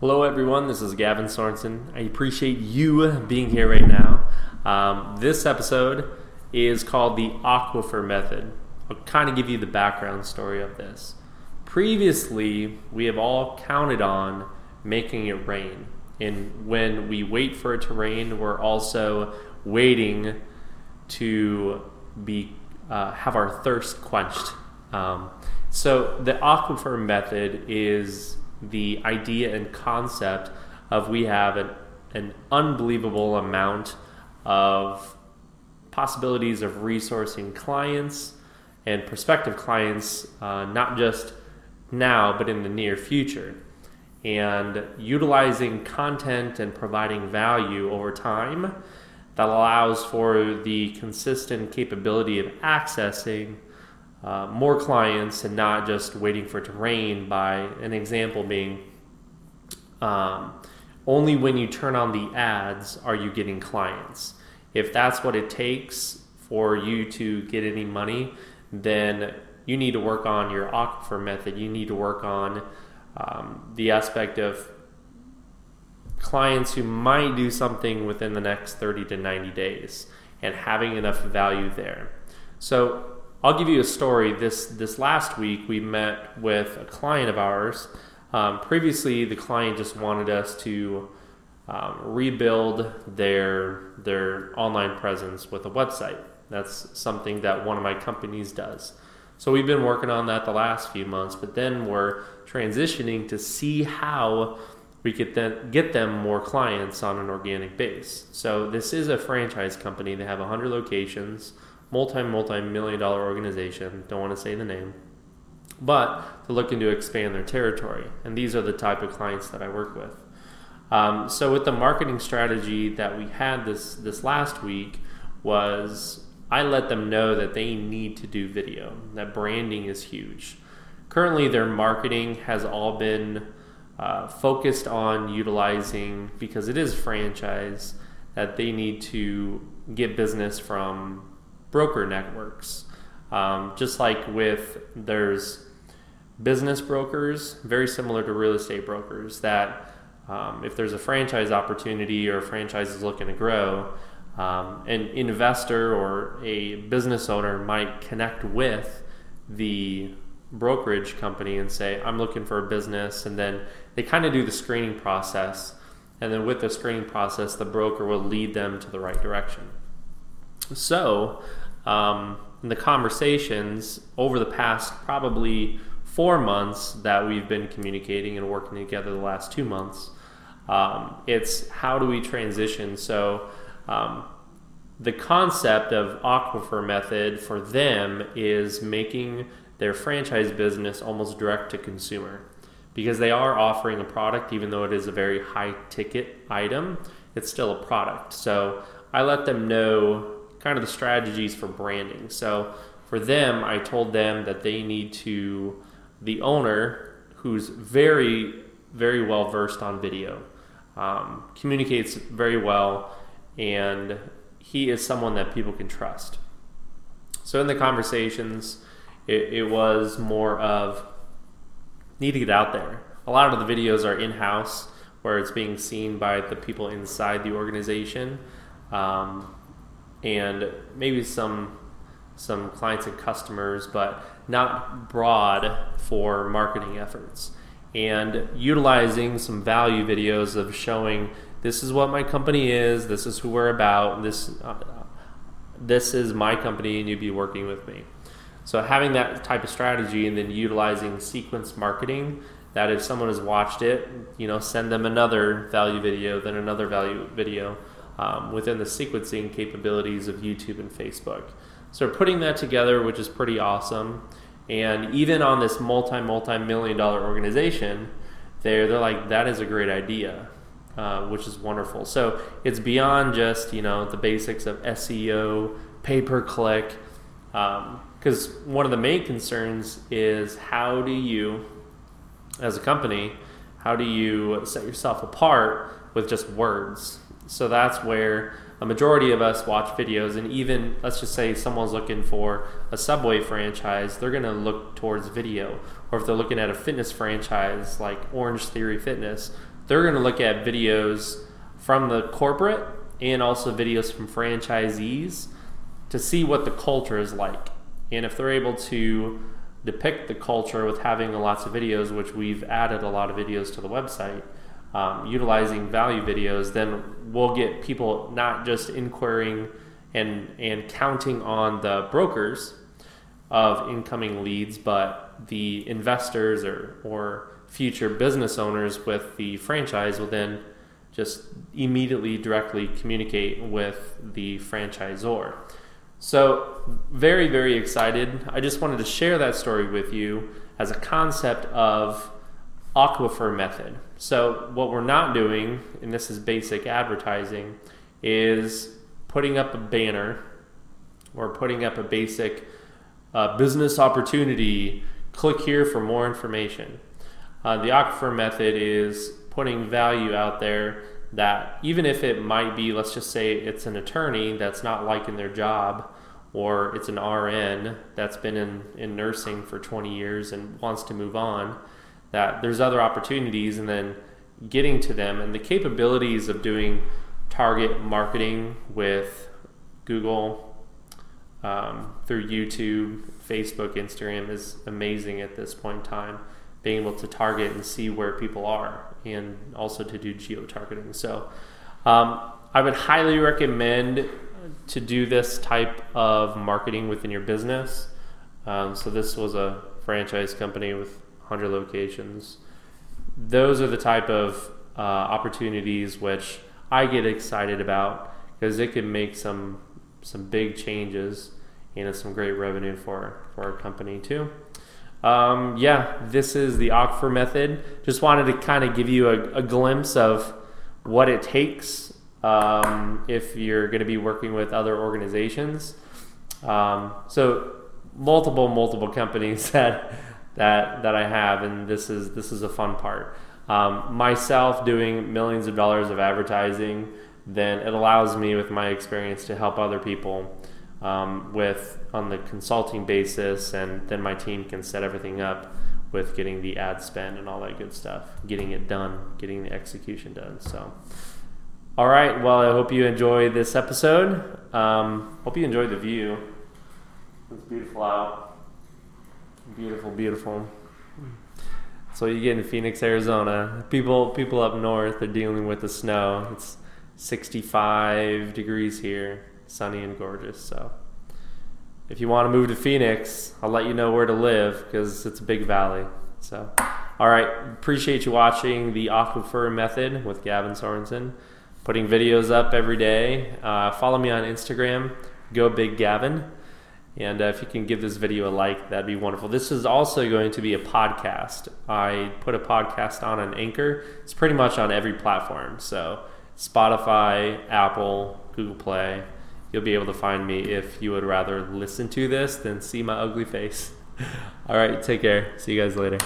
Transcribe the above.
Hello, everyone. This is Gavin Sorensen. I appreciate you being here right now. Um, this episode is called the Aquifer Method. I'll kind of give you the background story of this. Previously, we have all counted on making it rain. And when we wait for it to rain, we're also waiting to be uh, have our thirst quenched. Um, so the aquifer method is the idea and concept of we have an, an unbelievable amount of possibilities of resourcing clients and prospective clients, uh, not just now, but in the near future. And utilizing content and providing value over time that allows for the consistent capability of accessing uh, more clients and not just waiting for it to rain by an example being um, only when you turn on the ads are you getting clients. If that's what it takes for you to get any money then you need to work on your aquifer method. You need to work on um, the aspect of clients who might do something within the next 30 to 90 days and having enough value there. So I'll give you a story. This this last week, we met with a client of ours. Um, previously, the client just wanted us to um, rebuild their their online presence with a website. That's something that one of my companies does. So we've been working on that the last few months, but then we're transitioning to see how we could then get them more clients on an organic base. So this is a franchise company. They have 100 locations multi multi million dollar organization. Don't want to say the name, but they're looking to expand their territory, and these are the type of clients that I work with. Um, so with the marketing strategy that we had this this last week was I let them know that they need to do video. That branding is huge. Currently, their marketing has all been uh, focused on utilizing because it is franchise that they need to get business from broker networks. Um, just like with there's business brokers, very similar to real estate brokers, that um, if there's a franchise opportunity or a franchise is looking to grow, um, an investor or a business owner might connect with the brokerage company and say, I'm looking for a business. And then they kind of do the screening process. And then with the screening process, the broker will lead them to the right direction. So, um, in the conversations over the past probably four months that we've been communicating and working together the last two months, um, it's how do we transition? So, um, the concept of aquifer method for them is making their franchise business almost direct to consumer because they are offering a product even though it is a very high ticket item it's still a product so i let them know kind of the strategies for branding. So for them, I told them that they need to, the owner, who's very, very well versed on video, um, communicates very well, and he is someone that people can trust. So in the conversations, it, it was more of need to get out there. A lot of the videos are in house where it's being seen by the people inside the organization. Um, and maybe some some clients and customers, but not broad for marketing efforts. And utilizing some value videos of showing this is what my company is, this is who we're about, this uh, this is my company, and you'd be working with me. So having that type of strategy, and then utilizing sequence marketing. That if someone has watched it, you know, send them another value video, then another value video um, within the sequencing capabilities of YouTube and Facebook. So putting that together, which is pretty awesome. And even on this multi multi million dollar organization, they're they're like that is a great idea, uh, which is wonderful. So it's beyond just you know the basics of SEO, pay per click, because one of the main concerns is how do you, as a company, how do you set yourself apart with just words? So that's where a majority of us watch videos, and even let's just say someone's looking for a Subway franchise, they're going to look towards video. Or if they're looking at a fitness franchise like Orange Theory Fitness, they're going to look at videos from the corporate and also videos from franchisees to see what the culture is like. And if they're able to depict the culture with having lots of videos, which we've added a lot of videos to the website, um, utilizing value videos, then we'll get people not just inquiring and and counting on the brokers of incoming leads, but the investors or or future business owners with the franchise will then just immediately directly communicate with the franchisor. So, very, very excited. I just wanted to share that story with you as a concept of aquifer method. So, what we're not doing, and this is basic advertising, is putting up a banner or putting up a basic uh, business opportunity. Click here for more information. Uh, the aquifer method is putting value out there that even if it might be, let's just say it's an attorney that's not liking their job, or it's an RN that's been in, in nursing for 20 years and wants to move on, that there's other opportunities, and then getting to them and the capabilities of doing target marketing with Google um, through YouTube, Facebook, Instagram is amazing at this point in time. Being able to target and see where people are and also to do geo targeting. So um, I would highly recommend to do this type of marketing within your business. Um, so this was a franchise company with 100 locations. Those are the type of uh, opportunities which I get excited about because it can make some some big changes and it's some great revenue for for our company too. Um, yeah, this is the Aquifer method. Just wanted to kind of give you a, a, glimpse of what it takes um, if you're going to be working with other organizations. Um, so multiple multiple companies that that that I have, and this is this is a fun part. Um, myself doing millions of dollars of advertising, then it allows me with my experience to help other people um, with on the consulting basis, and then my team can set everything up with getting the ad spend and all that good stuff, getting it done, getting the execution done. So, all right. Well, I hope you enjoy this episode. Um, hope you enjoy the view. It's beautiful out. Beautiful, beautiful. So you get in Phoenix, Arizona. People, people up north are dealing with the snow. It's 65 degrees here sunny and gorgeous. So if you want to move to Phoenix, I'll let you know where to live because it's a big valley. So, all right, appreciate you watching the Aquifer Method with Gavin Sorensen. Putting videos up every day. Uh, follow me on Instagram, Go Big Gavin. And uh, if you can give this video a like, that'd be wonderful. This is also going to be a podcast. I put a podcast on an Anchor. It's pretty much on every platform. So Spotify, Apple, Google Play, you'll be able to find me if you would rather listen to this than see my ugly face. All right, take care. See you guys later.